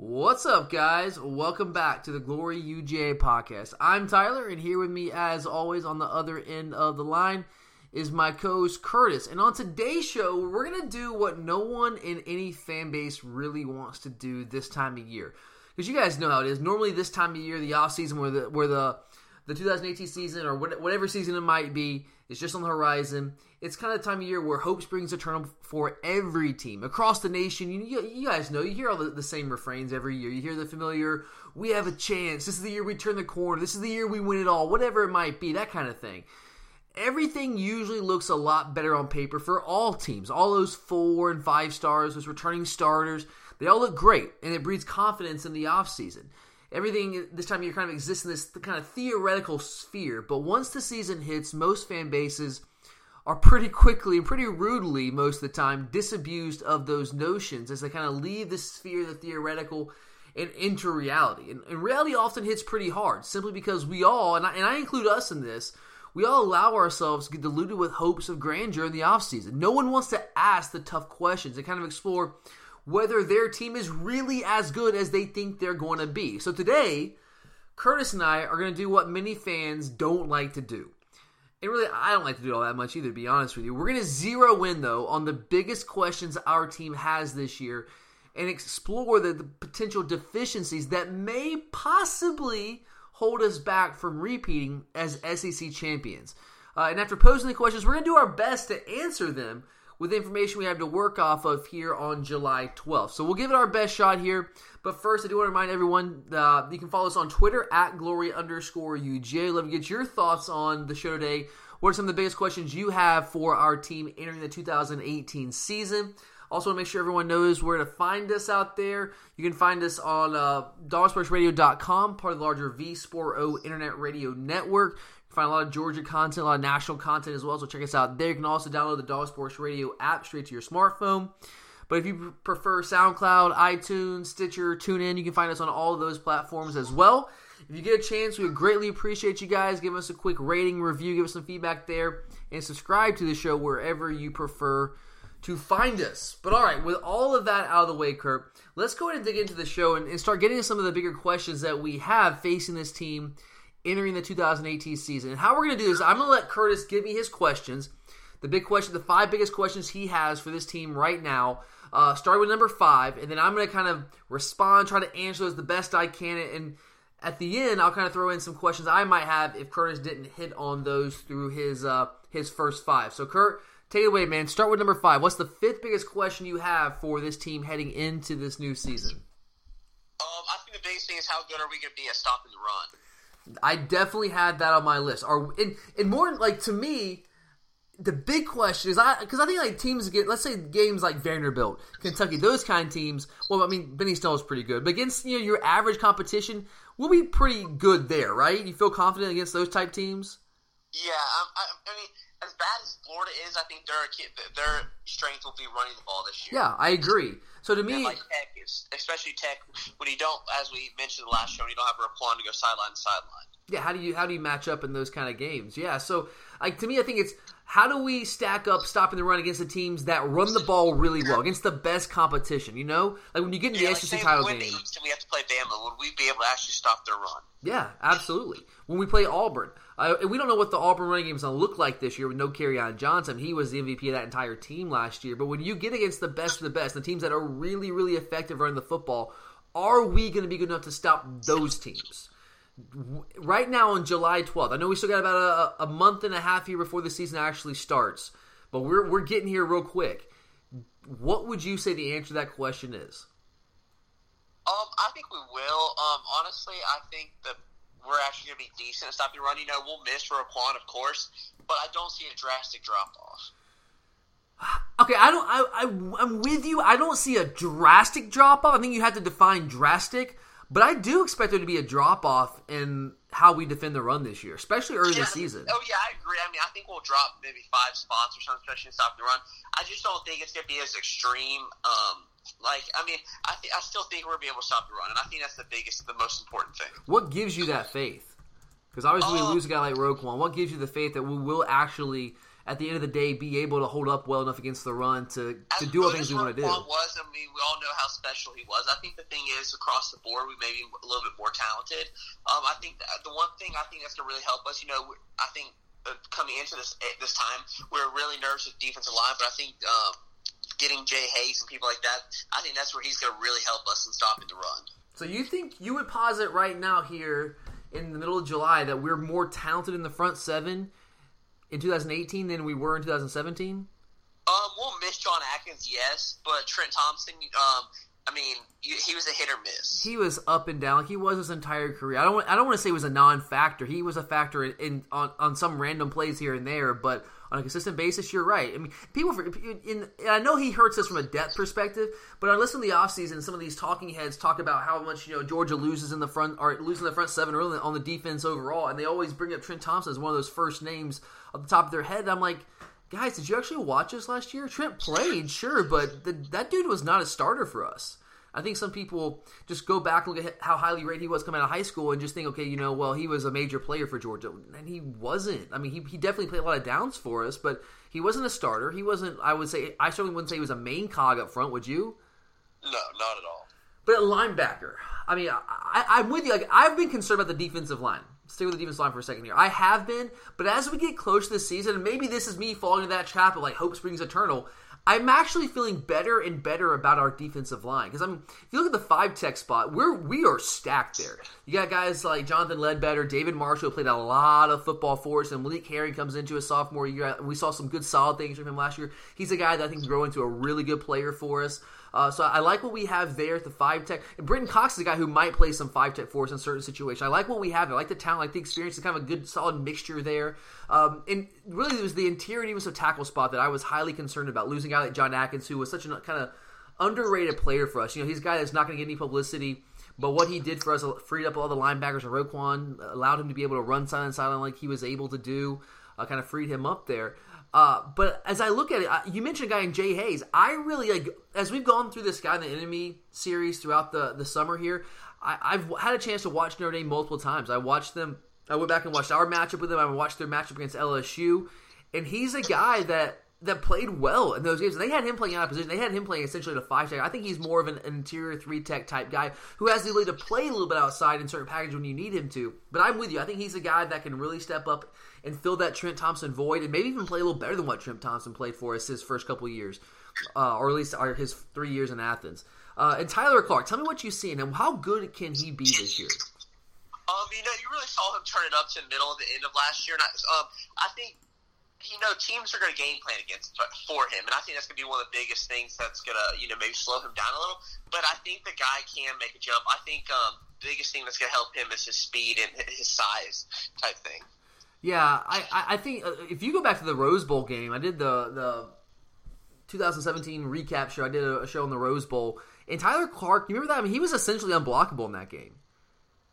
What's up, guys? Welcome back to the Glory UGA podcast. I'm Tyler, and here with me, as always, on the other end of the line is my co-host Curtis. And on today's show, we're gonna do what no one in any fan base really wants to do this time of year, because you guys know how it is. Normally, this time of year, the off season, where the where the the 2018 season or whatever season it might be is just on the horizon. It's kind of the time of year where hope springs eternal for every team across the nation. You, you, guys know, you hear all the, the, same refrains every year. You hear the familiar, we have a chance. This is the year we turn the corner. This is the year we win it all, whatever it might be, that kind of thing. Everything usually looks a lot better on paper for all teams. All those four and five stars, those returning starters, they all look great, and it breeds confidence in the offseason everything this time of year kind of exists in this kind of theoretical sphere. But once the season hits, most fan bases are pretty quickly and pretty rudely, most of the time, disabused of those notions as they kind of leave the sphere, the theoretical, and into reality. And, and reality often hits pretty hard, simply because we all, and I, and I include us in this, we all allow ourselves to get deluded with hopes of grandeur in the offseason. No one wants to ask the tough questions and kind of explore whether their team is really as good as they think they're going to be. So today, Curtis and I are going to do what many fans don't like to do. And really, I don't like to do all that much either, to be honest with you. We're going to zero in, though, on the biggest questions our team has this year and explore the, the potential deficiencies that may possibly hold us back from repeating as SEC champions. Uh, and after posing the questions, we're going to do our best to answer them with information we have to work off of here on July 12th. So we'll give it our best shot here. But first, I do want to remind everyone uh, you can follow us on Twitter at glory underscore UJ. Love to get your thoughts on the show today. What are some of the biggest questions you have for our team entering the 2018 season? Also, want to make sure everyone knows where to find us out there. You can find us on uh, DollarSportsRadio.com, part of the larger V O Internet Radio Network find a lot of Georgia content, a lot of national content as well. So check us out there. You can also download the Dog Sports Radio app straight to your smartphone. But if you prefer SoundCloud, iTunes, Stitcher, TuneIn, you can find us on all of those platforms as well. If you get a chance, we would greatly appreciate you guys. Give us a quick rating, review, give us some feedback there, and subscribe to the show wherever you prefer to find us. But all right, with all of that out of the way, Kurt, let's go ahead and dig into the show and, and start getting some of the bigger questions that we have facing this team entering the 2018 season. And how we're going to do this, I'm going to let Curtis give me his questions. The big question, the five biggest questions he has for this team right now. Uh, starting with number five, and then I'm going to kind of respond, try to answer those the best I can. And at the end, I'll kind of throw in some questions I might have if Curtis didn't hit on those through his uh, his first five. So, Kurt, take it away, man. Start with number five. What's the fifth biggest question you have for this team heading into this new season? Um, I think the biggest thing is how good are we going to be at stopping the run? I definitely had that on my list. Are and, and more like to me, the big question is I because I think like teams get let's say games like Vanderbilt, Kentucky, those kind of teams. Well, I mean Benny Snell is pretty good, but against you know your average competition, we'll be pretty good there, right? You feel confident against those type teams? Yeah, um, I, I mean as bad as Florida is, I think their their strength will be running the ball this year. Yeah, I agree. So to me, like Tech, especially Tech, when you don't, as we mentioned the last show, when you don't have a Roquan to go sideline to sideline. Yeah, how do you how do you match up in those kind of games? Yeah, so like to me, I think it's how do we stack up stopping the run against the teams that run the ball really well against the best competition? You know, like when you get in yeah, the like SEC title game, When we have to play Bama. Would we be able to actually stop their run? Yeah, absolutely. When we play Auburn, uh, we don't know what the Auburn running game is going to look like this year with no Kerryon Johnson. He was the MVP of that entire team last year. But when you get against the best of the best, the teams that are really, really effective running the football, are we going to be good enough to stop those teams? right now on July 12th, I know we still got about a, a, month and a half here before the season actually starts, but we're, we're getting here real quick. What would you say the answer to that question is? Um, I think we will. Um, honestly, I think that we're actually going to be decent at stopping run. You know, we'll miss Roquan, of course, but I don't see a drastic drop off. Okay, I don't. I, I I'm with you. I don't see a drastic drop off. I think you have to define drastic. But I do expect there to be a drop off in how we defend the run this year, especially early yeah, in the season. Oh yeah, I agree. I mean, I think we'll drop maybe five spots or something, especially in stopping the run. I just don't think it's going to be as extreme. Um, like, I mean, I th- I still think we're going to be able to stop the run, and I think that's the biggest, the most important thing. What gives you that faith? Because obviously um, we lose a guy like Roquan. What gives you the faith that we will actually at the end of the day be able to hold up well enough against the run to, to do all things we want to do. Roquan Was I mean, we all know how special he was. I think the thing is, across the board, we may be a little bit more talented. Um, I think the one thing I think that's going to really help us. You know, I think uh, coming into this this time, we are really nervous with defensive line, but I think. Um, Getting Jay Hayes and people like that, I think that's where he's going to really help us in stopping the run. So you think you would posit right now here in the middle of July that we're more talented in the front seven in 2018 than we were in 2017? Um, we'll miss John Atkins, yes, but Trent Thompson, um, I mean, he was a hit or miss. He was up and down. Like he was his entire career. I don't. I don't want to say he was a non-factor. He was a factor in, in on, on some random plays here and there, but on a consistent basis, you're right. I mean, people. For, in, I know he hurts us from a depth perspective, but I listen to the offseason, some of these talking heads talk about how much you know Georgia loses in the front or losing the front seven early on the defense overall, and they always bring up Trent Thompson as one of those first names at the top of their head. And I'm like. Guys, did you actually watch us last year? Trent played, sure, but the, that dude was not a starter for us. I think some people just go back and look at how highly rated he was coming out of high school and just think, okay, you know, well, he was a major player for Georgia. And he wasn't. I mean, he, he definitely played a lot of downs for us, but he wasn't a starter. He wasn't, I would say, I certainly wouldn't say he was a main cog up front, would you? No, not at all. But a linebacker, I mean, I, am with you. Like, I've been concerned about the defensive line. Stay with the defensive line for a second here. I have been, but as we get close to the season, and maybe this is me falling into that trap of like hope springs eternal. I'm actually feeling better and better about our defensive line because I mean, if you look at the five tech spot, we're we are stacked there. You got guys like Jonathan Ledbetter, David Marshall played a lot of football for us, and Malik Herring comes into his sophomore year. We saw some good solid things from him last year. He's a guy that I think can grow into a really good player for us. Uh, so I like what we have there at the five tech. And Brenton Cox is a guy who might play some five tech for us in certain situations. I like what we have. I like the talent, I like the experience. It's kind of a good, solid mixture there. Um, and really, it was the interior and defensive tackle spot that I was highly concerned about. Losing a guy like John Atkins, who was such a kind of underrated player for us. You know, he's a guy that's not going to get any publicity. But what he did for us freed up all the linebackers. And Roquan allowed him to be able to run side and like he was able to do. Uh, kind of freed him up there. Uh, but as I look at it, you mentioned a guy in Jay Hayes. I really like as we've gone through this guy in the enemy series throughout the the summer here. I, have had a chance to watch Notre Dame multiple times. I watched them. I went back and watched our matchup with them. I watched their matchup against LSU, and he's a guy that that played well in those games. And they had him playing out of position. They had him playing essentially a five tech. I think he's more of an, interior three tech type guy who has the ability to play a little bit outside in certain packages when you need him to. But I'm with you. I think he's a guy that can really step up and fill that Trent Thompson void and maybe even play a little better than what Trent Thompson played for us his first couple years, uh, or at least his three years in Athens. Uh, and Tyler Clark, tell me what you've seen and how good can he be this year? Um, you know, you really saw him turn it up to the middle the end of last year. And I, um, I think you know, teams are going to game plan against for him, and I think that's going to be one of the biggest things that's going to, you know, maybe slow him down a little. But I think the guy can make a jump. I think um, the biggest thing that's going to help him is his speed and his size type thing. Yeah, I, I think uh, if you go back to the Rose Bowl game, I did the the 2017 recap show. I did a show on the Rose Bowl, and Tyler Clark, you remember that? I mean, he was essentially unblockable in that game.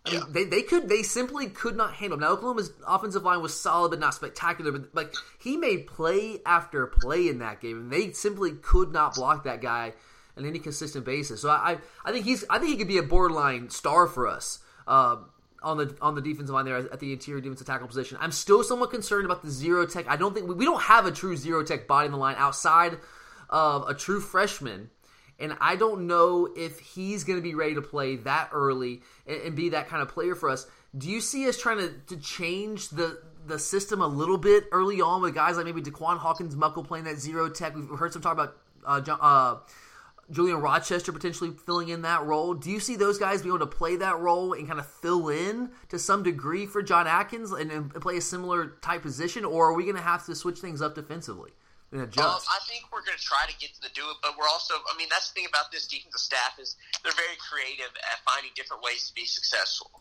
I mean, they, they could they simply could not handle. Him. Now Oklahoma's offensive line was solid but not spectacular, but like he made play after play in that game, and they simply could not block that guy on any consistent basis. So I I think he's I think he could be a borderline star for us uh, on the on the defensive line there at the interior defensive tackle position. I'm still somewhat concerned about the zero tech. I don't think we, we don't have a true zero tech body in the line outside of a true freshman and I don't know if he's going to be ready to play that early and, and, be that kind of player for us. Do you see us trying to, to change the the system a little bit early on with guys like maybe DeQuan Hawkins Muckle playing that zero tech? We've heard some talk about uh, John, uh, Julian Rochester potentially filling in that role. Do you see those guys be able to play that role and kind of fill in to some degree for John Atkins and, and play a similar type position, or are we going to have to switch things up defensively? And adjust? Um, I think we're going to try to get to the do it, but we're also. I mean, that's the thing about this defensive staff is they're very creative at finding different ways to be successful.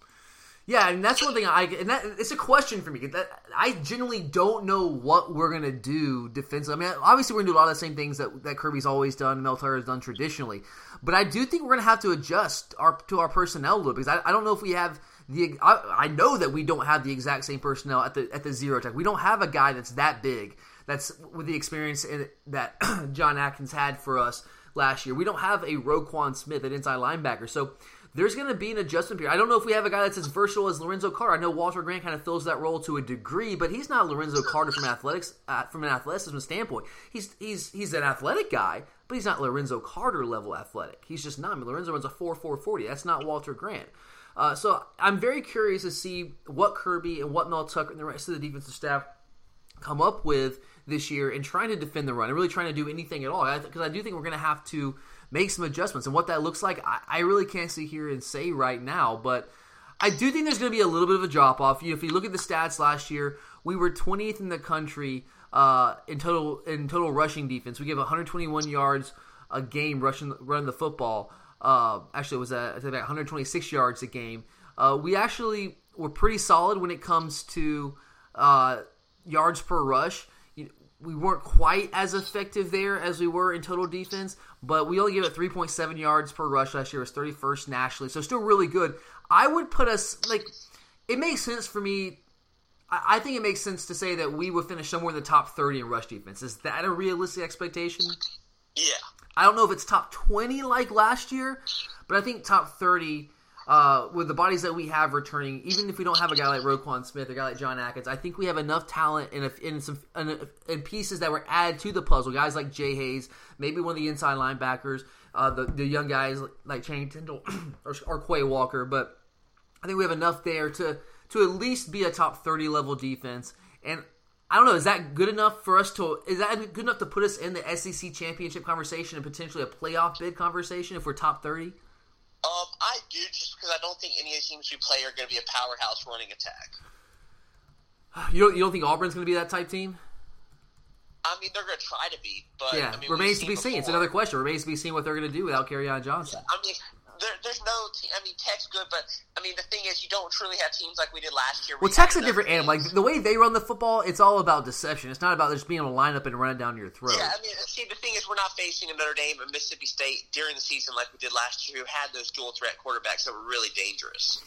Yeah, and that's one thing I and that it's a question for me. That I generally don't know what we're gonna do defensively. I mean, obviously we're gonna do a lot of the same things that, that Kirby's always done, Mel Tucker has done traditionally, but I do think we're gonna have to adjust our to our personnel a little bit because I, I don't know if we have the. I, I know that we don't have the exact same personnel at the at the zero tech. We don't have a guy that's that big that's with the experience in, that John Atkins had for us last year. We don't have a Roquan Smith at inside linebacker. So there's going to be an adjustment period. I don't know if we have a guy that's as versatile as Lorenzo Carter. I know Walter Grant kind of fills that role to a degree, but he's not Lorenzo Carter from athletics uh, from an athleticism standpoint. He's he's he's an athletic guy, but he's not Lorenzo Carter level athletic. He's just not. I mean, Lorenzo runs a four four forty. That's not Walter Grant. Uh, so I'm very curious to see what Kirby and what Mel Tucker and the rest of the defensive staff come up with this year and trying to defend the run and really trying to do anything at all. Because I, I, do think we're going to have to make some adjustments. And what that looks like, I, I really can't sit here and say right now. But I do think there's going to be a little bit of a drop off. If you look at the stats last year, we were 20th in the country uh, in total in total rushing defense. We gave 121 yards a game rushing running the football. Uh, actually, it was at, about 126 yards a game. Uh, we actually were pretty solid when it comes to uh, yards per rush we weren't quite as effective there as we were in total defense, but we only gave it 3.7 yards per rush last year. It was 31st nationally, so still really good. I would put us like it makes sense for me. I think it makes sense to say that we would finish somewhere in the top 30 in rush defense. Is that a realistic expectation? Yeah. I don't know if it's top 20 like last year, but I think top 30 uh, with the bodies that we have returning, even if we don't have a guy like Roquan Smith or a guy like John Atkins, I think we have enough talent in, in some in, pieces that were added to the puzzle. Guys like Jay Hayes, maybe one of the inside linebackers, uh, the the young guys like Channing Tindall or, or Quay Walker, but I think we have enough there to to at least be a top thirty level defense. And I don't know, is that good enough for us to is that good enough to put us in the SEC championship conversation and potentially a playoff bid conversation if we're top thirty? Do just because I don't think any of the teams we play are going to be a powerhouse running attack. You don't, you don't think Auburn's going to be that type team? I mean, they're going to try to be, but yeah, I mean, remains to be seen. It's another question. Remains to be seen what they're going to do without Kerryon Johnson. I mean, there, there's no. Te- I mean, Tech's good, but I mean, the thing is, you don't truly have teams like we did last year. Well, Tech's a different animal. Like the way they run the football, it's all about deception. It's not about just being able to line up and run it down your throat. Yeah, I mean, see, the thing is, we're not facing a Notre Dame and Mississippi State during the season like we did last year, who had those dual threat quarterbacks that were really dangerous.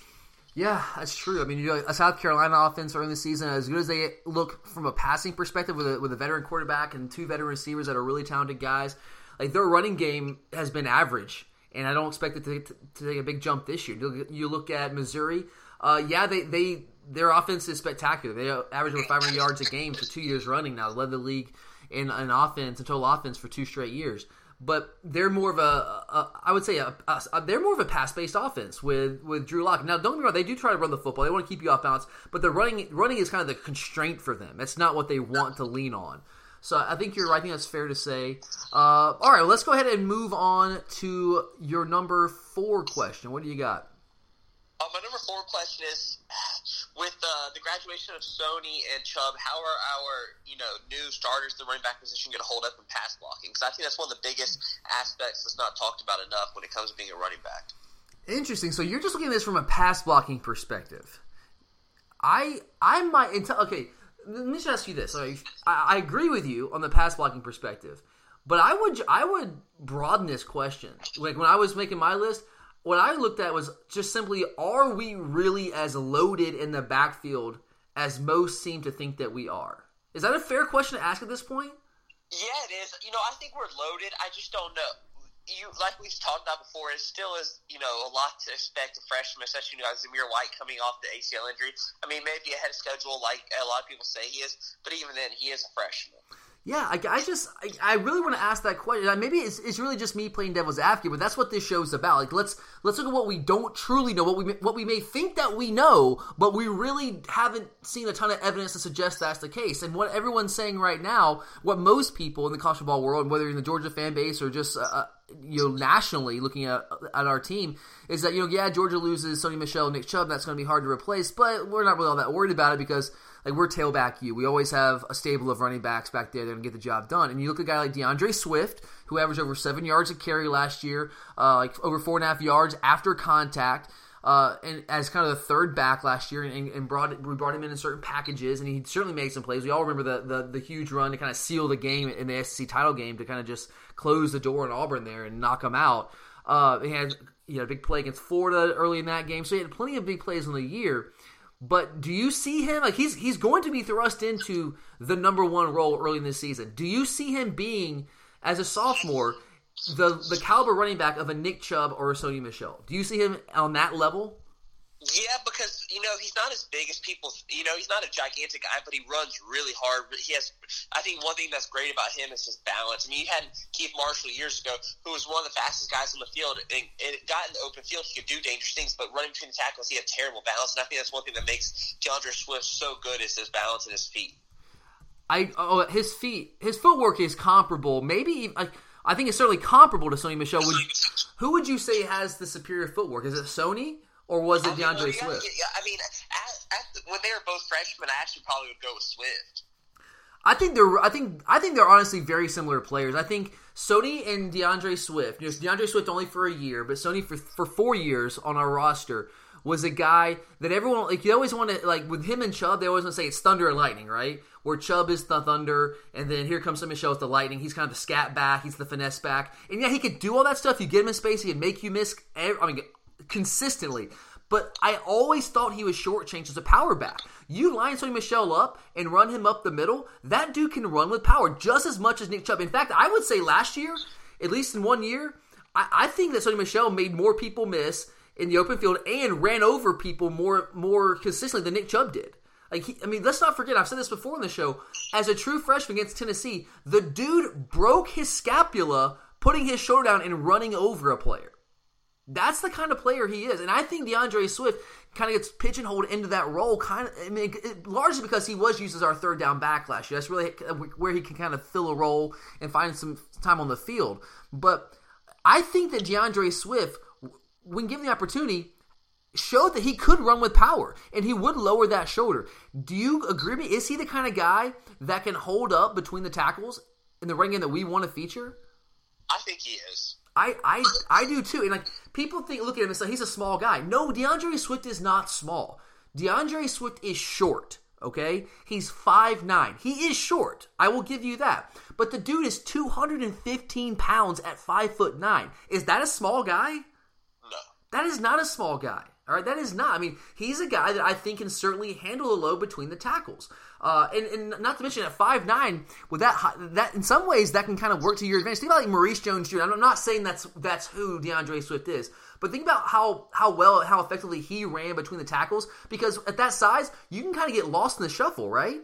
Yeah, that's true. I mean, you know, a South Carolina offense early in the season, as good as they look from a passing perspective, with a, with a veteran quarterback and two veteran receivers that are really talented guys, like their running game has been average and I don't expect it to, to, to take a big jump this year. You look at Missouri, uh, yeah, they, they their offense is spectacular. They average over 500 yards a game for two years running now, led the league in an offense, in total offense for two straight years. But they're more of a, a I would say, a, a, they're more of a pass based offense with with Drew Lock. Now, don't get me wrong, they do try to run the football. They want to keep you off balance, but the running running is kind of the constraint for them. It's not what they want to lean on. So I think you're right. I think that's fair to say. Uh, all right, let's go ahead and move on to your number four question. What do you got? Uh, my number four question is: With uh, the graduation of Sony and Chubb, how are our you know new starters, the running back position, going to hold up in pass blocking? Because I think that's one of the biggest aspects that's not talked about enough when it comes to being a running back. Interesting. So you're just looking at this from a pass blocking perspective. I I might okay let me just ask you this. I, I agree with you on the pass blocking perspective, but I would I would broaden this question. Like when I was making my list, what I looked at was just simply: Are we really as loaded in the backfield as most seem to think that we are? Is that a fair question to ask at this point? Yeah, it is. You know, I think we're loaded. I just don't know you like we've talked about before, it still is you know a lot to expect a freshman, especially you know Zamir White coming off the ACL injury. I mean, maybe ahead of schedule, like a lot of people say he is, but even then, he is a freshman. Yeah, I, I just I, I, really want to ask that question. Maybe it's, it's really just me playing devil's advocate, but that's what this show is about. Like let's let's look at what we don't truly know, what we what we may think that we know, but we really haven't seen a ton of evidence to suggest that's the case. And what everyone's saying right now, what most people in the college football world, whether you're in the Georgia fan base or just uh, uh you know nationally looking at at our team, is that you know yeah Georgia loses Sony Michel, Nick Chubb, that's going to be hard to replace, but we're not really all that worried about it because like we're tailback you. We always have a stable of running backs back there that can get the job done. And you look at a guy like DeAndre Swift, who averaged over seven yards a carry last year, uh, like over four and a half yards after contact. Uh, and as kind of the third back last year, and, and brought we brought him in in certain packages, and he certainly made some plays. We all remember the, the, the huge run to kind of seal the game in the SEC title game to kind of just close the door on Auburn there and knock them out. Uh, he had he had a big play against Florida early in that game, so he had plenty of big plays in the year. But do you see him like he's he's going to be thrust into the number one role early in this season? Do you see him being as a sophomore the the caliber running back of a Nick Chubb or a Sony Michel? Do you see him on that level? Yeah, because you know he's not as big as people. You know he's not a gigantic guy, but he runs really hard. He has, I think, one thing that's great about him is his balance. I mean, you had Keith Marshall years ago, who was one of the fastest guys on the field, and, and it got in the open field. He could do dangerous things, but running between the tackles, he had terrible balance. And I think that's one thing that makes D'Andre Swift so good is his balance and his feet. I oh his feet, his footwork is comparable. Maybe I, I think it's certainly comparable to Sony Michel. Would, who would you say has the superior footwork? Is it Sony? Or was it DeAndre I mean, oh, Swift? I mean, when they were both freshmen, I actually probably would go with Swift. I think they're. I think. I think they're honestly very similar players. I think Sony and DeAndre Swift. You know, D'Andre Swift only for a year, but Sony for for four years on our roster was a guy that everyone like. You always want to like with him and Chubb. They always want to say it's thunder and lightning, right? Where Chubb is the thunder, and then here comes Sony Michel with the lightning. He's kind of the scat back. He's the finesse back, and yeah, he could do all that stuff. You get him in space, he can make you miss. I mean, consistently. But I always thought he was shortchanged as a power back. You line Sony Michel up and run him up the middle, that dude can run with power just as much as Nick Chubb. In fact, I would say last year, at least in one year, I, I think that Sony Michel made more people miss in the open field and ran over people more more consistently than Nick Chubb did. Like, he, I mean, let's not forget. I've said this before in the show. As a true freshman against Tennessee, the dude broke his scapula, putting his shoulder down and running over a player. That's the kind of player he is, and I think DeAndre Swift kind of gets pigeonholed into that role, kind of. I mean, it, largely because he was used as our third down backlash. That's really where he can kind of fill a role and find some time on the field. But I think that DeAndre Swift, when given the opportunity, showed that he could run with power and he would lower that shoulder. Do you agree with me? Is he the kind of guy that can hold up between the tackles in the ring game that we want to feature? I think he is. I, I I do too. And like people think look at him and say he's a small guy. No, DeAndre Swift is not small. DeAndre Swift is short. Okay, he's five nine. He is short. I will give you that. But the dude is two hundred and fifteen pounds at five foot nine. Is that a small guy? No, that is not a small guy. All right, that is not. I mean, he's a guy that I think can certainly handle the load between the tackles. Uh, and, and not to mention at five nine, with that high, that in some ways that can kind of work to your advantage. Think about like Maurice Jones-Drew. I'm not saying that's that's who DeAndre Swift is, but think about how how well how effectively he ran between the tackles. Because at that size, you can kind of get lost in the shuffle, right?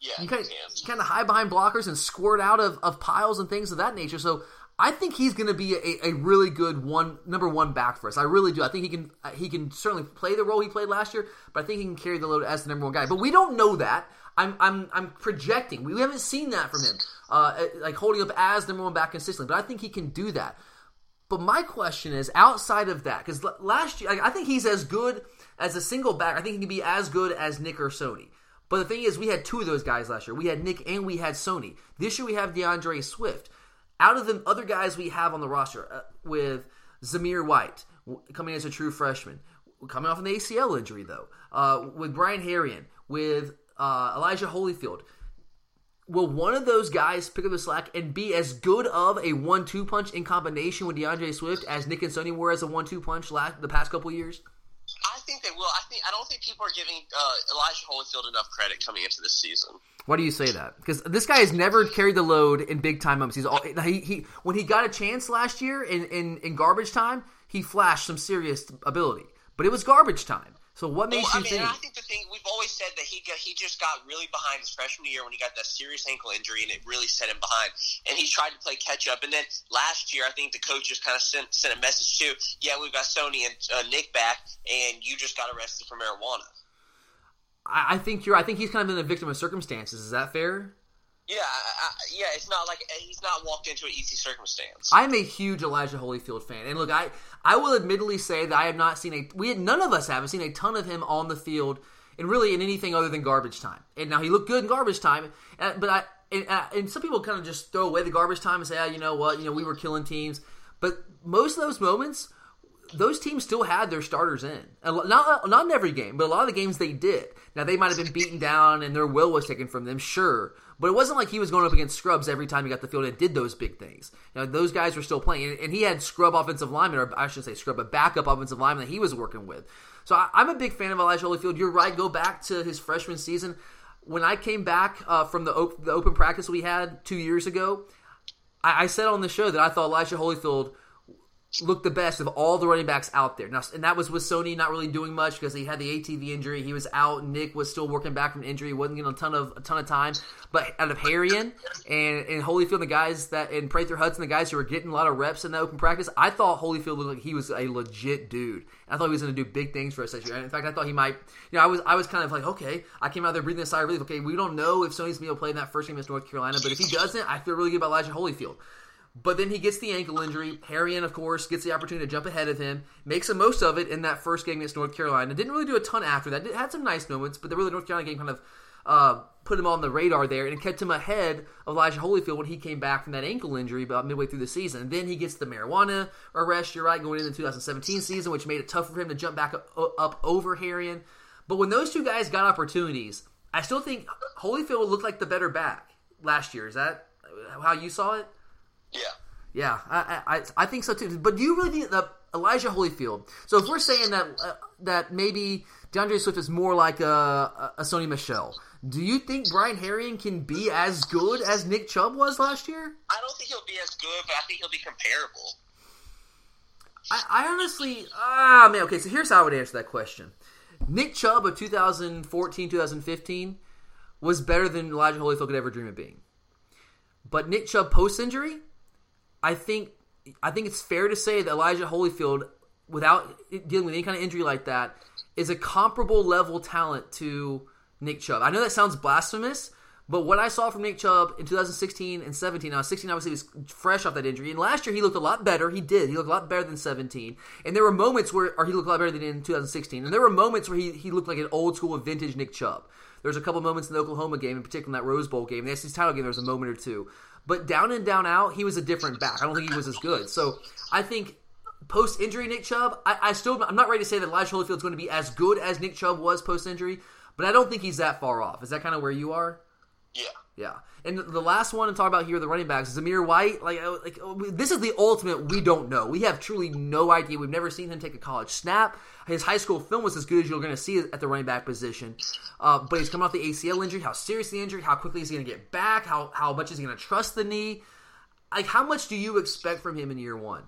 Yeah, you kind of, kind of hide behind blockers and squirt out of, of piles and things of that nature. So I think he's going to be a, a, really good one number one back for us. I really do. I think he can he can certainly play the role he played last year, but I think he can carry the load as the number one guy. But we don't know that. I'm I'm I'm projecting. We haven't seen that from him, uh, like holding up as number one back consistently. But I think he can do that. But my question is, outside of that, because last year I think he's as good as a single back. I think he can be as good as Nick or Sony. But the thing is, we had two of those guys last year. We had Nick and we had Sony. This year we have DeAndre Swift out of the other guys we have on the roster, uh, with Zamir White coming as a true freshman, coming off an ACL injury though, uh, with Brian Herrien, with uh, Elijah Holyfield, will one of those guys pick up the slack and be as good of a one-two punch in combination with DeAndre Swift as Nick and Sony were as a one-two punch last the past couple years? I think they will. I think I don't think people are giving uh, Elijah Holyfield enough credit coming into this season. Why do you say that? Because this guy has never carried the load in big time moments. He's all, he, he when he got a chance last year in, in, in garbage time, he flashed some serious ability, but it was garbage time. So what makes well, you I mean, think? I think the thing we've always said that he got, he just got really behind his freshman year when he got that serious ankle injury, and it really set him behind. And he tried to play catch up. And then last year, I think the coaches kind of sent sent a message too. Yeah, we've got Sony and uh, Nick back, and you just got arrested for marijuana. I, I think you're. I think he's kind of been a victim of circumstances. Is that fair? Yeah, I, yeah, it's not like he's not walked into an easy circumstance. I'm a huge Elijah Holyfield fan, and look, I I will admittedly say that I have not seen a we had, none of us haven't seen a ton of him on the field, and really in anything other than garbage time. And now he looked good in garbage time, uh, but I and, uh, and some people kind of just throw away the garbage time and say, oh, you know what, you know we were killing teams, but most of those moments. Those teams still had their starters in, not not in every game, but a lot of the games they did. Now they might have been beaten down and their will was taken from them, sure, but it wasn't like he was going up against scrubs every time he got the field and did those big things. You know, those guys were still playing, and he had scrub offensive linemen, or I shouldn't say scrub, but backup offensive linemen that he was working with. So I, am a big fan of Elijah Holyfield. You're right. Go back to his freshman season. When I came back uh, from the, the open practice we had two years ago, I, I said on the show that I thought Elijah Holyfield looked the best of all the running backs out there. Now, and that was with Sony not really doing much because he had the ATV injury. He was out. Nick was still working back from injury. wasn't getting a ton of a ton of time. But out of Herrien and and Holyfield, the guys that and Prather Hudson, the guys who were getting a lot of reps in the open practice, I thought Holyfield looked like he was a legit dude. I thought he was going to do big things for us this year. in fact, I thought he might. You know, I was I was kind of like, okay, I came out there breathing a sigh of relief. Okay, we don't know if Sony's going to be able to play in that first game against North Carolina, but if he doesn't, I feel really good about Elijah Holyfield. But then he gets the ankle injury. Herrien, of course, gets the opportunity to jump ahead of him, makes the most of it in that first game against North Carolina. Didn't really do a ton after that. It had some nice moments, but the really North Carolina game kind of uh, put him on the radar there and kept him ahead of Elijah Holyfield when he came back from that ankle injury about midway through the season. And then he gets the marijuana arrest, you're right, going into the 2017 season, which made it tough for him to jump back up, up over Herrien. But when those two guys got opportunities, I still think Holyfield looked like the better back last year. Is that how you saw it? Yeah. Yeah, I, I I think so too. But do you really think that Elijah Holyfield? So if we're saying that uh, that maybe D'Andre Swift is more like a, a Sony Michel, do you think Brian Herrien can be as good as Nick Chubb was last year? I don't think he'll be as good, but I think he'll be comparable. I, I honestly, ah man, okay. So here's how I would answer that question. Nick Chubb of 2014, 2015 was better than Elijah Holyfield could ever dream of being. But Nick Chubb post injury I think I think it's fair to say that Elijah Holyfield, without dealing with any kind of injury like that, is a comparable level talent to Nick Chubb. I know that sounds blasphemous, but what I saw from Nick Chubb in 2016 and 17, now 16 obviously was fresh off that injury, and last year he looked a lot better. He did. He looked a lot better than 17. And there were moments where, or he looked a lot better than in 2016. And there were moments where he, he looked like an old school vintage Nick Chubb. There's a couple moments in the Oklahoma game, in particular in that Rose Bowl game, the SEC title game, there was a moment or two. But down and down out, he was a different back. I don't think he was as good. So I think post injury Nick Chubb, I, I, still I'm not ready to say that Elijah Holyfield's going to be as good as Nick Chubb was post injury, but I don't think he's that far off. Is that kind of where you are? Yeah. Yeah. And the last one to talk about here, the running backs, Zamir White. Like, uh, like uh, this is the ultimate. We don't know. We have truly no idea. We've never seen him take a college snap. His high school film was as good as you're going to see at the running back position. Uh, but he's coming off the ACL injury. How serious the injury? How quickly is he going to get back? How how much is he going to trust the knee? Like, how much do you expect from him in year one?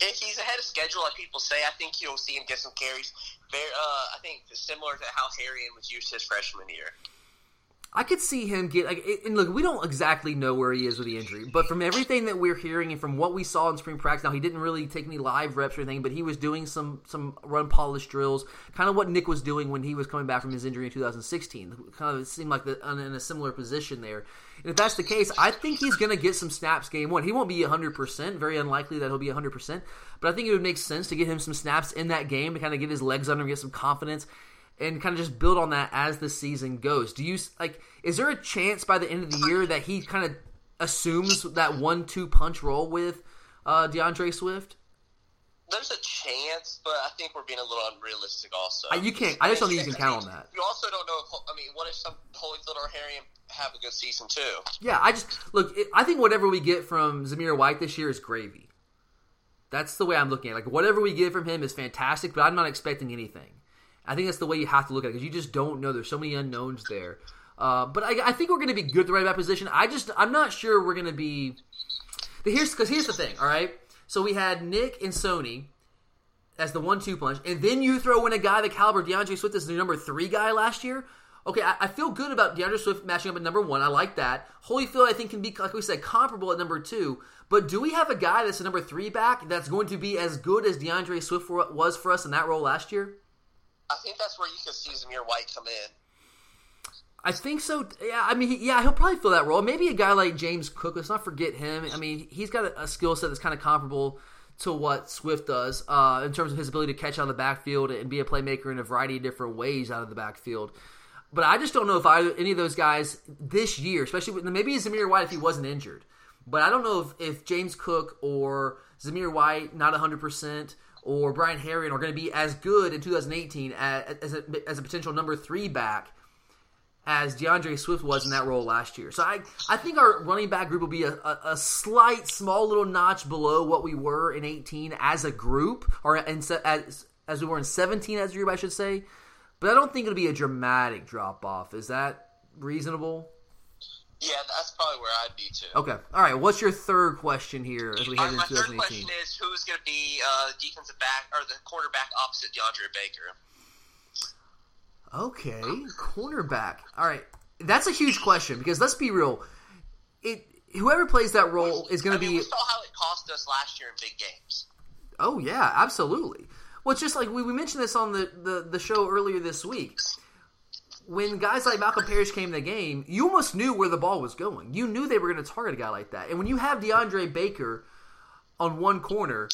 If he's ahead of schedule, like people say, I think you'll see him get some carries. Very, uh, I think similar to how Herrien was used his freshman year. I could see him get like and look, we don't exactly know where he is with the injury, but from everything that we're hearing and from what we saw in spring practice, now he didn't really take any live reps or anything, but he was doing some some run polish drills, kind of what Nick was doing when he was coming back from his injury in 2016. Kind of seemed like the, in a similar position there. And if that's the case, I think he's going to get some snaps game one. He won't be 100%, very unlikely that he'll be 100%, but I think it would make sense to get him some snaps in that game to kind of get his legs under him, get some confidence and kind of just build on that as the season goes. Do you like? Is there a chance by the end of the year that he kind of assumes that one-two punch role with uh, D'Andre Swift? There's a chance, but I think we're being a little unrealistic. Also, you can't. I just don't think you can count on that. You also don't know. If, I mean, what if some Holyfield or Herrien have a good season too? Yeah, I just look. I think whatever we get from Zamir White this year is gravy. That's the way I'm looking at. it. Like whatever we get from him is fantastic, but I'm not expecting anything. I think that's the way you have to look at it because you just don't know. There's so many unknowns there. Uh, but I, I, think we're going to be good at the right back position. I just I'm not sure we're going to be. Here's because here's the thing. All right, so we had Nick and Sony as the one-two punch, and then you throw in a guy the caliber DeAndre Swift as the number three guy last year. Okay, I, I, feel good about DeAndre Swift matching up at number one. I like that. Holyfield, I think, can be like we said comparable at number two. But do we have a guy that's a number three back that's going to be as good as DeAndre Swift was for us in that role last year? I think that's where you can see Zamir White come in. I think so. Yeah, I mean, he, yeah, he'll probably fill that role. Maybe a guy like James Cook. Let's not forget him. I mean, he's got a, a skill set that's kind of comparable to what Swift does uh, in terms of his ability to catch out of the backfield and be a playmaker in a variety of different ways out of the backfield. But I just don't know if either, any of those guys this year, especially with, maybe Zamir White if he wasn't injured, but I don't know if, if James Cook or Zamir White not 100 percent or Brian Herrien are going to be as good in 2018 as, as, a, as a potential number three back as DeAndre Swift was in that role last year. So I, I think our running back group will be a, a, a slight, small little notch below what we were in 18 as a group, or in, as, as we were in 17 as a group, I should say. But I don't think it'll be a dramatic drop off. Is that reasonable? Yeah, that's probably where I'd be too. Okay. All right. What's your third question here as we head right, into my third question is who's going to be uh, defensive back or the quarterback opposite DeAndre Baker? Okay, cornerback. All right, that's a huge question because let's be real. It whoever plays that role is going to be. we saw how it cost us last year in big games. Oh yeah, absolutely. Well, it's just like we, we mentioned this on the, the the show earlier this week. When guys like Malkom Parrish came in the game, you almost knew where the ball was going. You knew they were going to target a guy like that. And when you have DeAndre Baker on one corner,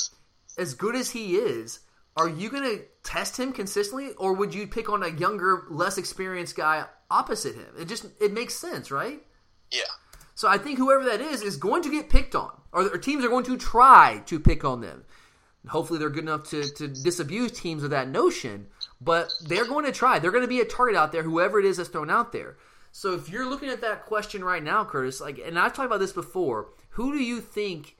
as good as he is, are you going to test him consistently, or would you pick on a younger, less experienced guy opposite him? It just it makes sense, right? Yeah. So I think whoever that is is going to get picked on, or, or teams are going to try to pick on them. Hopefully, they're good enough to, to disabuse teams of that notion, but they're going to try. They're going to be a target out there, whoever it is that's thrown out there. So if you're looking at that question right now, Curtis, like, and I've talked about this before, who do you think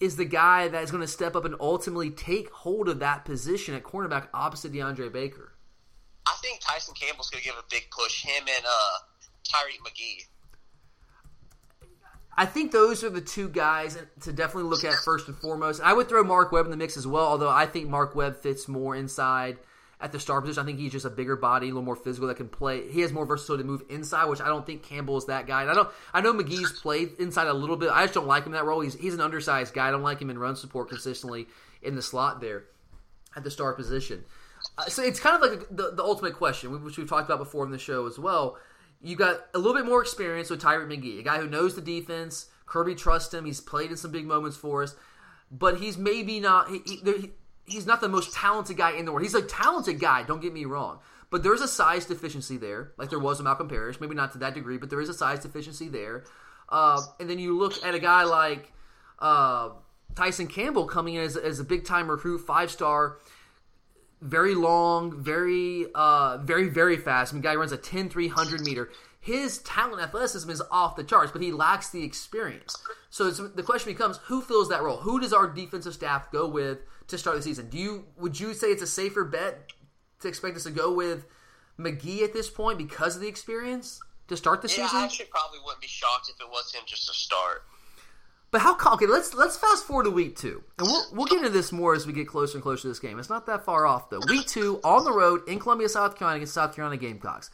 is the guy that is going to step up and ultimately take hold of that position at cornerback opposite DeAndre Baker? I think Tyson Campbell's going to give a big push. Him and uh, Tyrique McGhee. I think those are the two guys to definitely look at first and foremost. I would throw Mark Webb in the mix as well, although I think Mark Webb fits more inside at the star position. I think he's just a bigger body, a little more physical that can play. He has more versatility to move inside, which I don't think Campbell is that guy. And I don't. I know McGhee's played inside a little bit. I just don't like him in that role. He's he's an undersized guy. I don't like him in run support consistently in the slot there at the star position. Uh, so it's kind of like the, the ultimate question, which we've talked about before in the show as well. You got a little bit more experience with Tyrique McGhee, a guy who knows the defense. Kirby trusts him. He's played in some big moments for us, but he's maybe not. He, he, he's not the most talented guy in the world. He's a talented guy. Don't get me wrong, but there's a size deficiency there, like there was with Malkom Parrish. Maybe not to that degree, but there is a size deficiency there. Uh, and then you look at a guy like uh, Tyson Campbell coming in as, as a big time recruit, five star very long, very, uh, very, very fast. I mean, guy runs a 10 300 meter. His talent athleticism is off the charts, but he lacks the experience. So the question becomes, who fills that role? Who does our defensive staff go with to start the season? Do you would you say it's a safer bet to expect us to go with McGhee at this point because of the experience to start the yeah, season? I actually probably wouldn't be shocked if it was him just to start. But how? Okay, let's let's fast forward to week two, and we'll we'll get into this more as we get closer and closer to this game. It's not that far off though. Week two on the road in Columbia, South Carolina against South Carolina Gamecocks,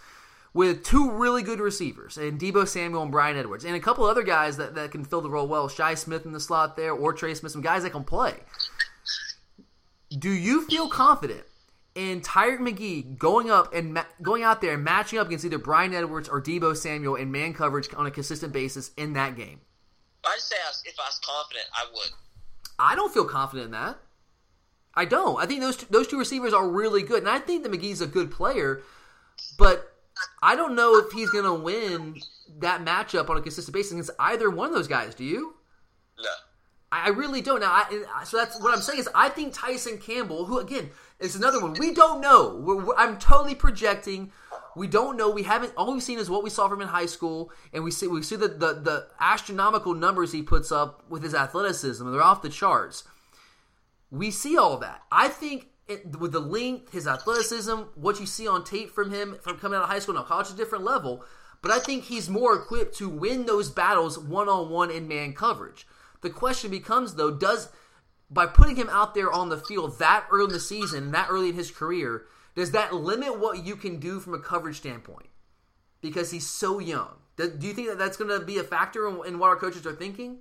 with two really good receivers, and Deebo Samuel and Bryan Edwards, and a couple other guys that, that can fill the role well. Shi Smith in the slot there, or Trey Smith, some guys that can play. Do you feel confident in Tyrique McGhee going up and ma- going out there and matching up against either Bryan Edwards or Deebo Samuel in man coverage on a consistent basis in that game? I'd say if I was confident, I would. I don't feel confident in that. I don't. I think those two, those two receivers are really good, and I think that McGhee's a good player, but I don't know if he's going to win that matchup on a consistent basis against either one of those guys. Do you? No. I really don't. Now, I, so that's what I'm saying is I think Tyson Campbell, who again is another one we don't know. We're, we're- I'm totally projecting. We don't know. We haven't. All we've seen is what we saw from in high school, and we see we see the the, the astronomical numbers he puts up with his athleticism. They're off the charts. We see all that. I think it, with the length, his athleticism, what you see on tape from him from coming out of high school, now college is a different level, but I think he's more equipped to win those battles one on one in man coverage. The question becomes though, does by putting him out there on the field that early in the season, that early in his career, does that limit what you can do from a coverage standpoint? Because he's so young. Do do you think that that's going to be a factor in, in what our coaches are thinking?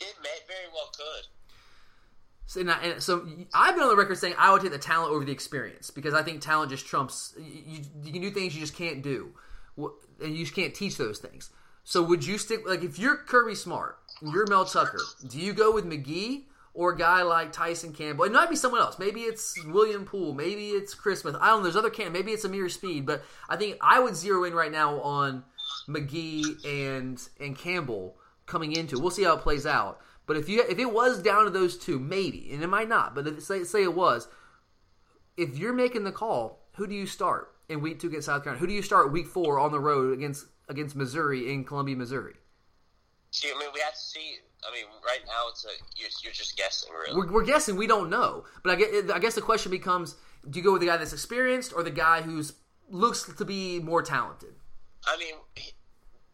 It may very well could. So, and I, and so I've been on the record saying I would take the talent over the experience because I think talent just trumps. You, you can do things you just can't do, and you just can't teach those things. So would you stick like if you're Kirby Smart, you're Mel Tucker, do you go with McGhee or a guy like Tyson Campbell? It might be someone else. Maybe it's William Poole. Maybe it's Chris Smith. I don't know. There's other can. Maybe it's Ameer Speed. But I think I would zero in right now on McGhee and and Campbell coming into. We'll see how it plays out. But if you if it was down to those two, maybe, and it might not. But if, say say it was, if you're making the call, who do you start in week two against South Carolina? Who do you start week four on the road against against Missouri in Columbia, Missouri? See, I mean, we have to see. I mean, right now it's a you're, you're just guessing, really. We're, we're guessing. We don't know. But I guess, I guess the question becomes: Do you go with the guy that's experienced or the guy who's looks to be more talented? I mean, he,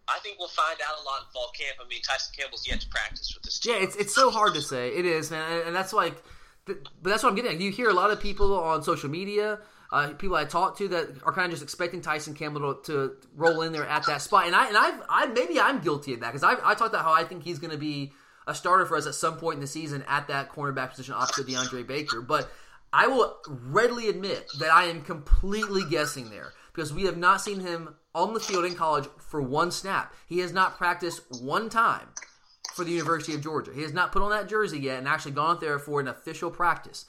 I think we'll find out a lot in fall camp. I mean, Tyson Campbell's yet to practice with this team. Yeah, it's it's so hard to say. It is, man, and that's like, but that's what I'm getting. at. You hear a lot of people on social media, uh, people I talked to that are kind of just expecting Tyson Campbell to, to roll in there at that spot, and I and I've I maybe I'm guilty of that because I I talked about how I think he's going to be a starter for us at some point in the season at that cornerback position opposite DeAndre Baker, but. I will readily admit that I am completely guessing there because we have not seen him on the field in college for one snap. He has not practiced one time for the University of Georgia. He has not put on that jersey yet and actually gone out there for an official practice.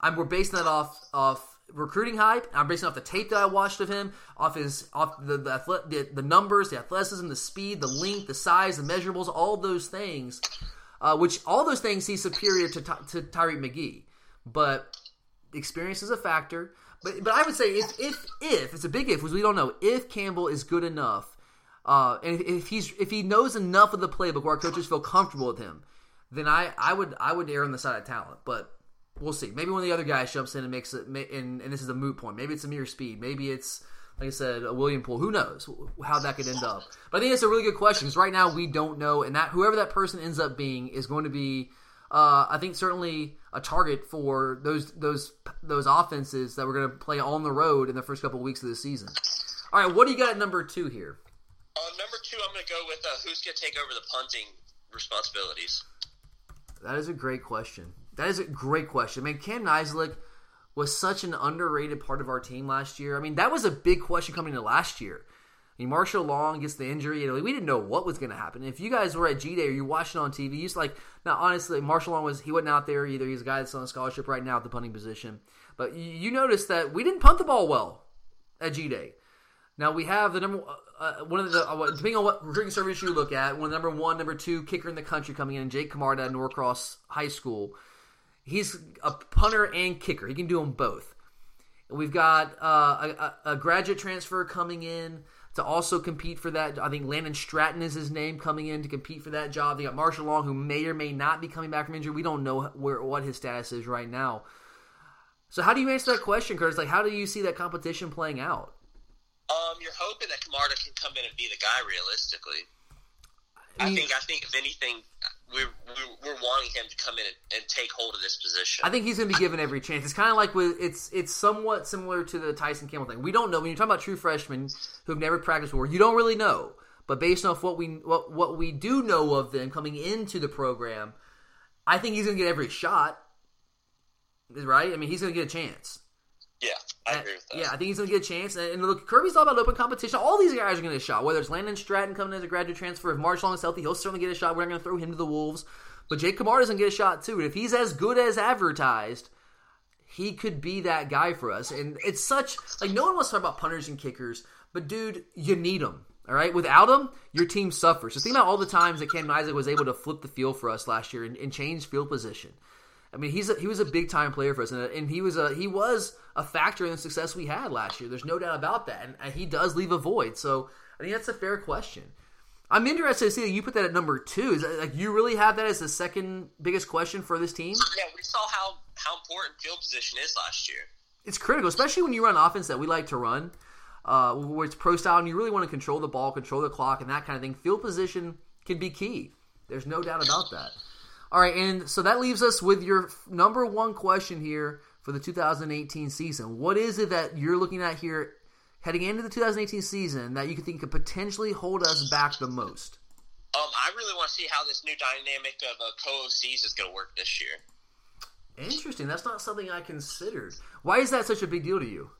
I'm, we're basing that off off recruiting hype. I'm basing off the tape that I watched of him, off his off the the, the, the numbers, the athleticism, the speed, the length, the size, the measurables, all those things. Uh, which all those things he's superior to to Tyrique McGhee, but experience is a factor. But but I would say if if if it's a big if, because we don't know if Campbell is good enough, uh, and if he's if he knows enough of the playbook where our coaches feel comfortable with him, then I I would I would err on the side of talent. But we'll see. Maybe one of the other guys jumps in and makes it, and, and this is a moot point. Maybe it's Ameer Speed. Maybe it's like I said, a William Poole. Who knows how that could end up? But I think it's a really good question because right now we don't know, and that whoever that person ends up being is going to be, uh, I think certainly a target for those those those offenses that we're going to play on the road in the first couple of weeks of the season. All right, what do you got at number two here? Uh, number two, I'm going to go with uh, who's going to take over the punting responsibilities. That is a great question. That is a great question. I mean, Cam Nizialek was such an underrated part of our team last year. I mean, that was a big question coming into last year. I mean, Marshall Long gets the injury. You know, we didn't know what was going to happen. If you guys were at G Day or you watched it on TV, you like now. Honestly, Marshall Long was he wasn't out there either. He's a guy that's on a scholarship right now at the punting position. But you, you noticed that we didn't punt the ball well at G Day. Now we have the number uh, one of the uh, depending on what recruiting service you look at, one number one, number two kicker in the country coming in, Jake Camarda at Norcross High School. He's a punter and kicker. He can do them both. We've got uh, a, a, graduate transfer coming in to also compete for that. I think Landon Stratton is his name coming in to compete for that job. They got Marshall Long, who may or may not be coming back from injury. We don't know where what his status is right now. So, how do you answer that question, Curtis? Like, how do you see that competition playing out? Um, you're hoping that Camarda can come in and be the guy realistically. I, mean, I think. I think if anything, we're, we're, wanting him to come in and, and, take hold of this position. I think he's going to be given every chance. It's kind of like with it's it's somewhat similar to the Tyson Campbell thing. We don't know when you're talking about true freshmen who've never practiced before. You don't really know, but based off what we what what we do know of them coming into the program, I think he's going to get every shot. Right? I mean, he's going to get a chance. Yeah, I agree with that. Yeah, I think he's going to get a chance. And look, Kirby's all about open competition. All these guys are going to get a shot. Whether it's Landon Stratton coming as a graduate transfer, if Marshall is healthy, he'll certainly get a shot. We're not going to throw him to the Wolves. But Jake Kamar doesn't get a shot, too. And if he's as good as advertised, he could be that guy for us. And it's such, like, no one wants to talk about punters and kickers, but dude, you need them. All right, without them, your team suffers. So think about all the times that Cam Nizialek was able to flip the field for us last year and, and change field position. I mean, he's a, he was a big time player for us, and, and, he was a he was a factor in the success we had last year. There's no doubt about that, and, and, he does leave a void. So I think that's a fair question. I'm interested to see that you put that at number two. Is that, like you really have that as the second biggest question for this team? Yeah, we saw how how important field position is last year. It's critical, especially when you run offense that we like to run, uh, where it's pro style, and you really want to control the ball, control the clock, and that kind of thing. Field position can be key. There's no doubt about that. All right, and so that leaves us with your number one question here for the 2018 season. What is it that you're looking at here heading into the 2018 season that you think could potentially hold us back the most? Um, I really want to see how this new dynamic of uh, co-OCs is going to work this year. Interesting. That's not something I considered. Why is that such a big deal to you?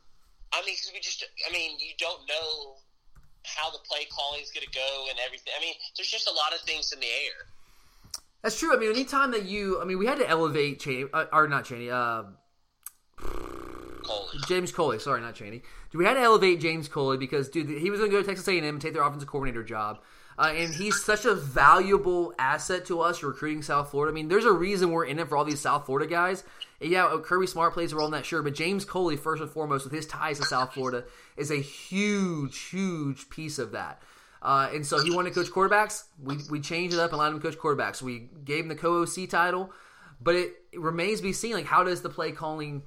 I mean, because we just, I mean, you don't know how the play calling is going to go and everything. I mean, there's just a lot of things in the air. That's true. I mean, anytime that you, I mean, we had to elevate Chaney, uh, or not Chaney, uh, Coley. James Coley. Sorry, not Chaney. We had to elevate James Coley because, dude, he was going to go to Texas A&M and take their offensive coordinator job. Uh, and he's such a valuable asset to us recruiting South Florida. I mean, there's a reason we're in it for all these South Florida guys. And yeah, Kirby Smart plays a role in that, sure. But James Coley, first and foremost, with his ties to South Florida, is a huge, huge piece of that. Uh, and so he wanted to coach quarterbacks. We, we changed it up and allowed him coach quarterbacks. We gave him the co-OC title, but it, it, remains to be seen. Like, how does the play calling,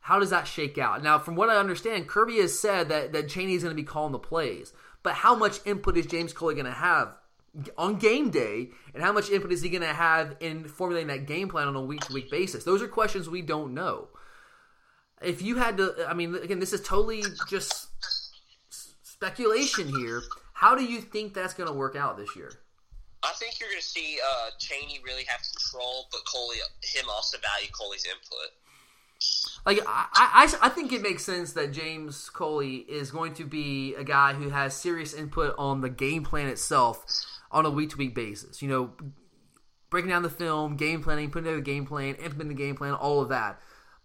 how does that shake out? Now, from what I understand, Kirby has said that that Chaney is going to be calling the plays, but how much input is James Coley going to have on game day, and how much input is he going to have in formulating that game plan on a week to week basis? Those are questions we don't know. If you had to, I mean, again, this is totally just speculation here. How do you think that's going to work out this year? I think you're going to see uh, Chaney really have control, but Coley, him also value Coley's input. Like I, I, I think it makes sense that James Coley is going to be a guy who has serious input on the game plan itself on a week to week basis. You know, breaking down the film, game planning, putting together the game plan, implementing the game plan, all of that.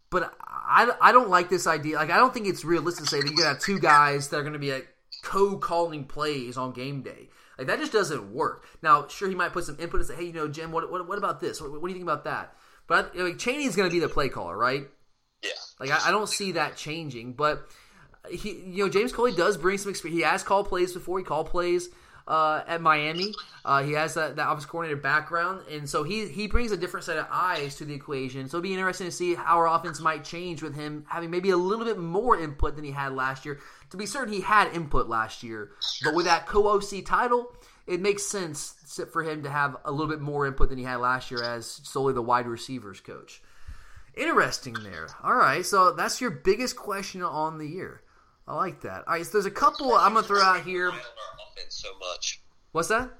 But I, I don't like this idea. Like I don't think it's realistic to say that you have two guys that are going to be like co-calling plays on game day. Like that just doesn't work. Now, sure, he might put some input and say, "Hey, you know, Jim, what what, what about this? What, what, do you think about that?" But I, like, Chaney is going to be the play caller, right? Yeah. Like I, I, don't see that changing, but he, you know, James Coley does bring some experience. He has called plays before. He called plays uh, at Miami. Uh, he has that, that office coordinator background, and so he he brings a different set of eyes to the equation. So it'll be interesting to see how our offense might change with him having maybe a little bit more input than he had last year. To be certain, he had input last year, but with that co-OC title, it makes sense for him to have a little bit more input than he had last year as solely the wide receivers coach. Interesting there. All right, so that's your biggest question on the year. I like that. All right, so there's a couple I'm gonna throw out here. So much. What's that?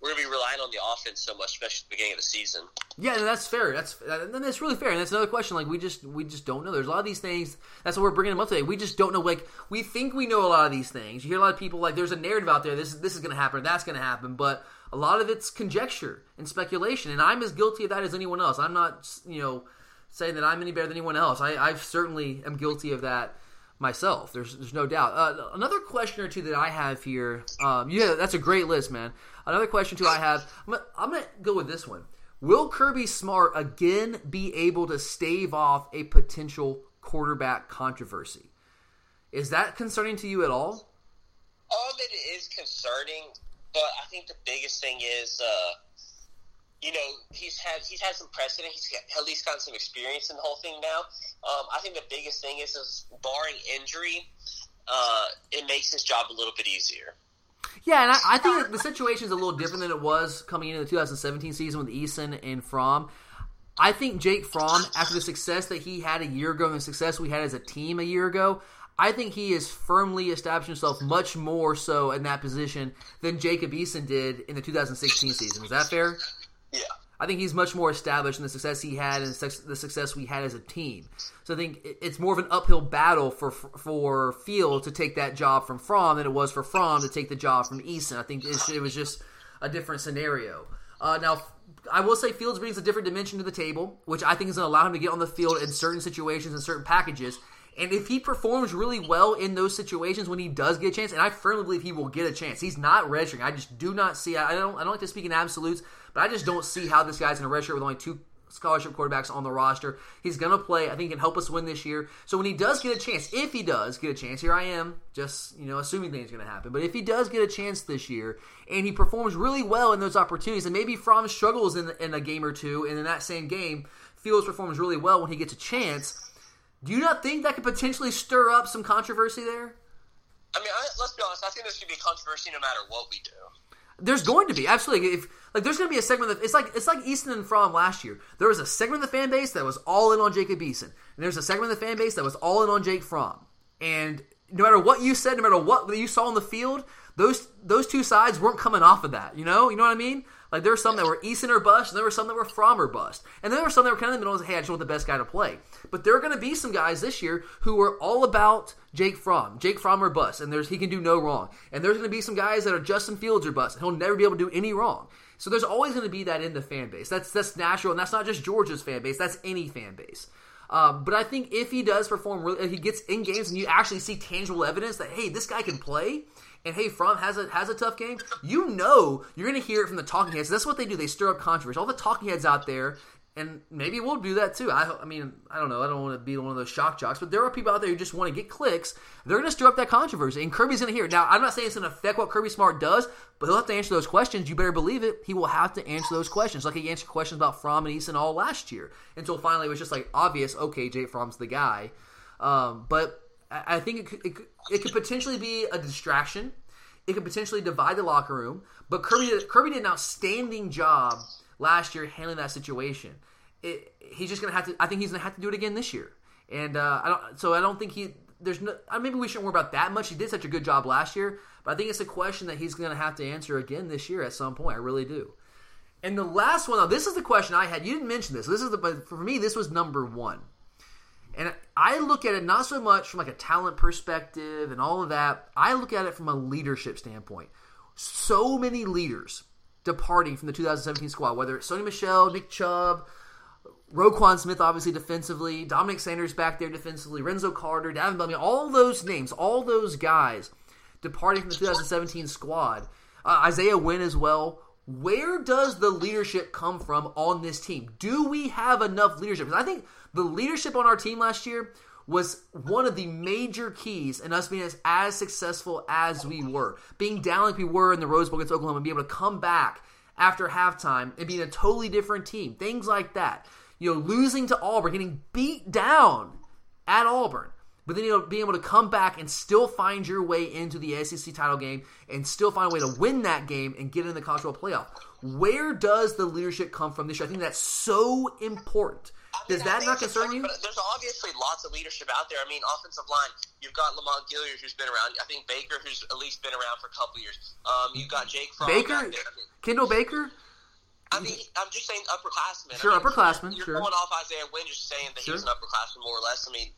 We're gonna be relying on the offense so much, especially at the beginning of the season. Yeah, and that's fair. That's and that's really fair. And that's another question. Like we just we just don't know. There's a lot of these things. That's what we're bringing them up today. We just don't know. Like we think we know a lot of these things. You hear a lot of people like there's a narrative out there. This this is gonna happen. That's gonna happen. But a lot of it's conjecture and speculation. And I'm as guilty of that as anyone else. I'm not you know saying that I'm any better than anyone else. I, I certainly am guilty of that myself. There's there's no doubt. Uh, another question or two that I have here. Um, yeah, that's a great list, man. Another question too I have. I'm gonna, I'm gonna go with this one. Will Kirby Smart again be able to stave off a potential quarterback controversy? Is that concerning to you at all? All of it is concerning, but I think the biggest thing is. Uh, you know, he's had he's had some precedent. He's at least gotten some experience in the whole thing now. Um, I think the biggest thing is, is barring injury, uh, it makes his job a little bit easier. Yeah, and I, I think the situation is a little different than it was coming into the 2017 season with Eason and Fromm. I think Jake Fromm, after the success that he had a year ago and the success we had as a team a year ago, I think he has firmly established himself much more so in that position than Jacob Eason did in the 2016 season. Is that fair? Yeah. I think he's much more established in the success he had and the success we had as a team. So I think it's more of an uphill battle for for Field to take that job from Fromm than it was for Fromm to take the job from Eason. I think it was just a different scenario. Uh, now, I will say Fields brings a different dimension to the table, which I think is going to allow him to get on the field in certain situations and certain packages. And if he performs really well in those situations when he does get a chance, and I firmly believe he will get a chance, he's not registering. I just do not see. I don't. I don't like to speak in absolutes, but I just don't see how this guy's in a redshirt with only two scholarship quarterbacks on the roster. He's going to play. I think he can help us win this year. So when he does get a chance, if he does get a chance, here I am, just you know, assuming things are going to happen. But if he does get a chance this year and he performs really well in those opportunities, and maybe Fromm struggles in, in a game or two, and in that same game, Fields performs really well when he gets a chance. Do you not think that could potentially stir up some controversy there? I mean, I, let's be honest. I think going to be controversy no matter what we do. There's going to be absolutely. If like, there's going to be a segment that it's like it's like Eason and Fromm last year. There was a segment of the fan base that was all in on Jacob Eason, and there's a segment of the fan base that was all in on Jake Fromm. And no matter what you said, no matter what you saw on the field, those those two sides weren't coming off of that. You know, you know what I mean? Like there were some that were Eason or bust, and there were some that were Fromm or bust, and there were some that were kind of in the middle. Of, hey, I just want the best guy to play. But there are going to be some guys this year who are all about Jake Fromm, Jake Fromm or bust, and there's he can do no wrong. And there's going to be some guys that are Justin Fields or bust, and he'll never be able to do any wrong. So there's always going to be that in the fan base. That's that's natural, and that's not just Georgia's fan base. That's any fan base. Um, but I think if he does perform, really, he gets in games and you actually see tangible evidence that hey, this guy can play, and hey, Fromm has a has a tough game, you know you're going to hear it from the talking heads. That's what they do. They stir up controversy. All the talking heads out there, and maybe we'll do that too. I, I mean, I don't know. I don't want to be one of those shock jocks, but there are people out there who just want to get clicks. They're going to stir up that controversy, and Kirby's going to hear it. Now, I'm not saying it's going to affect what Kirby Smart does, but he'll have to answer those questions. You better believe it. He will have to answer those questions, like he answered questions about Fromm and Eason all last year, until finally it was just like obvious. Okay, Jake Fromm's the guy. Um, but I think it could, it, it could potentially be a distraction it could potentially divide the locker room. But Kirby Kirby did an outstanding job last year handling that situation. It, he's just gonna have to. I think he's gonna have to do it again this year. And uh, I don't. So I don't think he. There's no. Maybe we shouldn't worry about that much. He did such a good job last year, but I think it's a question that he's gonna have to answer again this year at some point. I really do. And the last one, now this is the question I had. You didn't mention this. This is the, but for me, this was number one. And I look at it not so much from like a talent perspective and all of that. I look at it from a leadership standpoint. So many leaders departing from the 2017 squad, whether it's Sony Michel, Nick Chubb, Roquan Smith, obviously defensively, Dominick Sanders back there defensively, Renzo Carter, Davin Bellamy, all those names, all those guys departing from the 2017 squad. Uh, Isaiah Wynn as well. Where does the leadership come from on this team? Do we have enough leadership? I think the leadership on our team last year was one of the major keys in us being as, as successful as we were. Being down like we were in the Rose Bowl against Oklahoma and being able to come back after halftime and being a totally different team. Things like that. You know, losing to Auburn, getting beat down at Auburn but then you know being able to come back and still find your way into the SEC title game and still find a way to win that game and get in the college football playoff. Where does the leadership come from this year? I think that's so important. Does that not concern you? There's obviously lots of leadership out there. I mean, offensive line, you've got Lamont Gaillard who's been around. I think Baker, who's at least been around for a couple years. Um, you've got Jake Fromm Baker, Kendall Baker. I mean, I'm just saying upperclassmen. Sure, I mean, upperclassmen. You're sure. going off Isaiah Wynn, just saying that sure. he's an upperclassman more or less. I mean,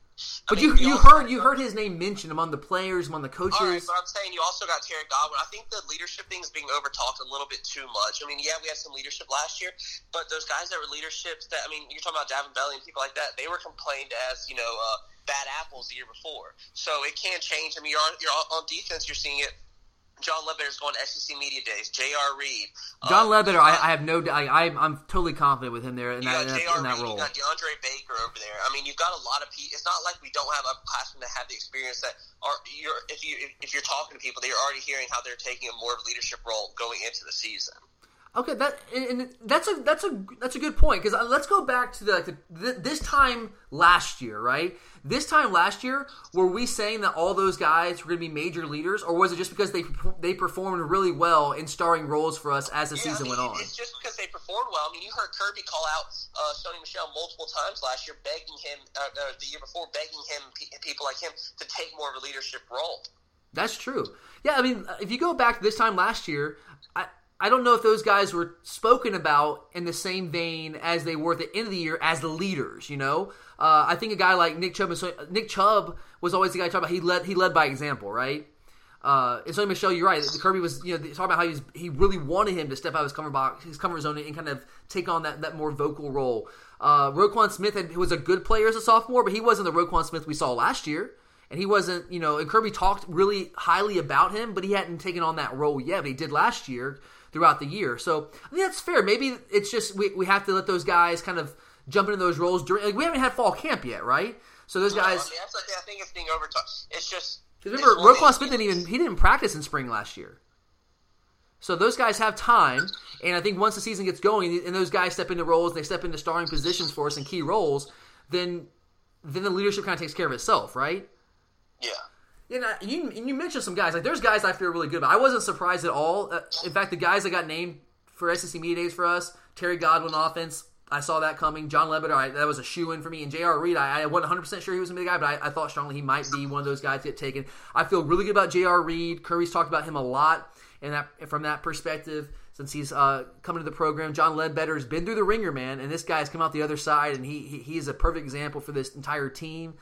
but I mean, you you heard you heard his name mentioned among the players, among the coaches. All right, but I'm saying you also got Terry Godwin. I think the leadership thing is being overtalked a little bit too much. I mean, yeah, we had some leadership last year, but those guys that were leaderships that I mean, you're talking about Davin Belly and people like that. They were complained as you know uh, bad apples the year before. So it can change. I mean, you're on, you're on defense. You're seeing it John Ledbetter's going to SEC Media Days. J.R. Reed. John um, Ledbetter, I, I, have no. I, I'm totally confident with him there in that, in that, in that role. You got DeAndre Baker over there. I mean, you've got a lot of people. It's not like we don't have upperclassmen that have the experience that are. You're, if you if you're talking to people, they're already hearing how they're taking a more of a leadership role going into the season. Okay, that and that's a that's a that's a good point because uh, let's go back to the, like the, this time last year, right? This time last year, were we saying that all those guys were going to be major leaders, or was it just because they they performed really well in starring roles for us as the yeah, season I mean, went on? It's just because they performed well. I mean, you heard Kirby call out uh, Sony Michel multiple times last year, begging him uh, uh, the year before, begging him people like him to take more of a leadership role. That's true. Yeah, I mean, if you go back to this time last year, I, I don't know if those guys were spoken about in the same vein as they were at the end of the year as the leaders. You know, uh, I think a guy like Nick Chubb, Nick Chubb was always the guy talking about he led he led by example, right? Uh, and Sony Michel, you're right. Kirby was you know talking about how he was, he really wanted him to step out of his comfort box, his comfort zone, and kind of take on that, that more vocal role. Uh, Roquan Smith had, was a good player as a sophomore, but he wasn't the Roquan Smith we saw last year. And he wasn't, you know, and Kirby talked really highly about him, but he hadn't taken on that role yet. But he did last year throughout the year. So I think that's fair. Maybe it's just we, we have to let those guys kind of jump into those roles during. Like, we haven't had fall camp yet, right? So those no, guys. I, mean, that's like, I think it's being overtalked. It's just. Remember, Roquan Smith didn't even he didn't practice in spring last year. So those guys have time, and I think once the season gets going, and those guys step into roles, and they step into starring positions for us in key roles, then then the leadership kind of takes care of itself, right? Yeah. You know, you, you mentioned some guys like there's guys I feel really good about. I wasn't surprised at all. Uh, in fact, the guys that got named for SEC media days for us, Terry Godwin offense, I saw that coming. John Ledbetter, I, that was a shoe in for me. And J.R. Reed, I, I wasn't 100 percent sure he was gonna be the guy, but I, I, thought strongly he might be one of those guys to get taken. I feel really good about J.R. Reed. Curry's talked about him a lot, and that from that perspective, since he's uh, coming to the program, John Ledbetter has been through the ringer, man, and this guy's come out the other side, and he, he, he is a perfect example for this entire team.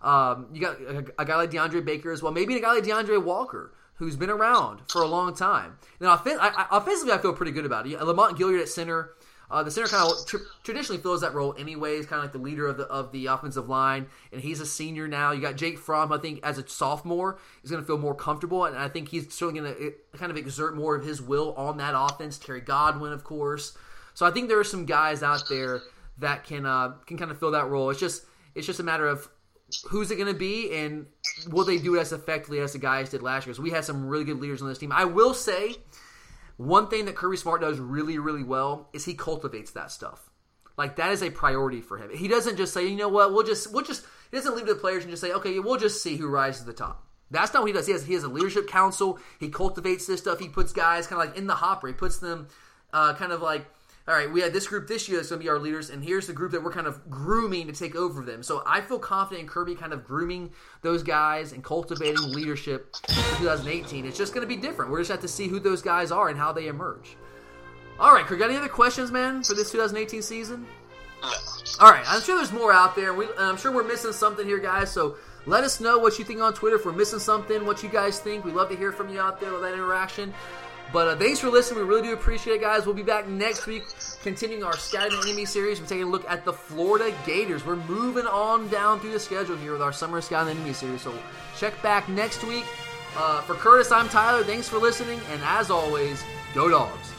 Um, you got a, a, guy like DeAndre Baker as well, maybe a guy like D'Andre Walker, who's been around for a long time. Now, I, I, offensively, I feel pretty good about it. Lamont Gaillard at center. Uh, the center kind of tr- traditionally fills that role anyways, kind of like the leader of the of the offensive line, and he's a senior now. You got Jake Fromm, I think, as a sophomore, is going to feel more comfortable, and I think he's certainly going to kind of exert more of his will on that offense. Terry Godwin, of course. So I think there are some guys out there that can uh, can kind of fill that role. It's just it's just a matter of who's it going to be and will they do it as effectively as the guys did last year? Because we had some really good leaders on this team. I will say one thing that Kirby Smart does really, really well is he cultivates that stuff. Like that is a priority for him. He doesn't just say, you know what, we'll just we'll just he doesn't leave to the players and just say, okay, we'll just see who rises to the top. That's not what he does. He has he has a leadership council. He cultivates this stuff. He puts guys kind of like in the hopper. He puts them uh, kind of like all right, we had this group this year that's going to be our leaders, and here's the group that we're kind of grooming to take over them. So I feel confident in Kirby kind of grooming those guys and cultivating leadership for 2018. It's just going to be different. We're just have to see who those guys are and how they emerge. All right, Kirk, got any other questions, man, for this 2018 season? All right, I'm sure there's more out there. We, I'm sure we're missing something here, guys. So let us know what you think on Twitter. If we're missing something, what you guys think. We love to hear from you out there with that interaction. But uh, thanks for listening. We really do appreciate it, guys. We'll be back next week, continuing our Scouting Enemy series. We're taking a look at the Florida Gators. We're moving on down through the schedule here with our Summer Scouting Enemy series. So check back next week. Uh, for Curtis, I'm Tyler. Thanks for listening. And as always, go dogs.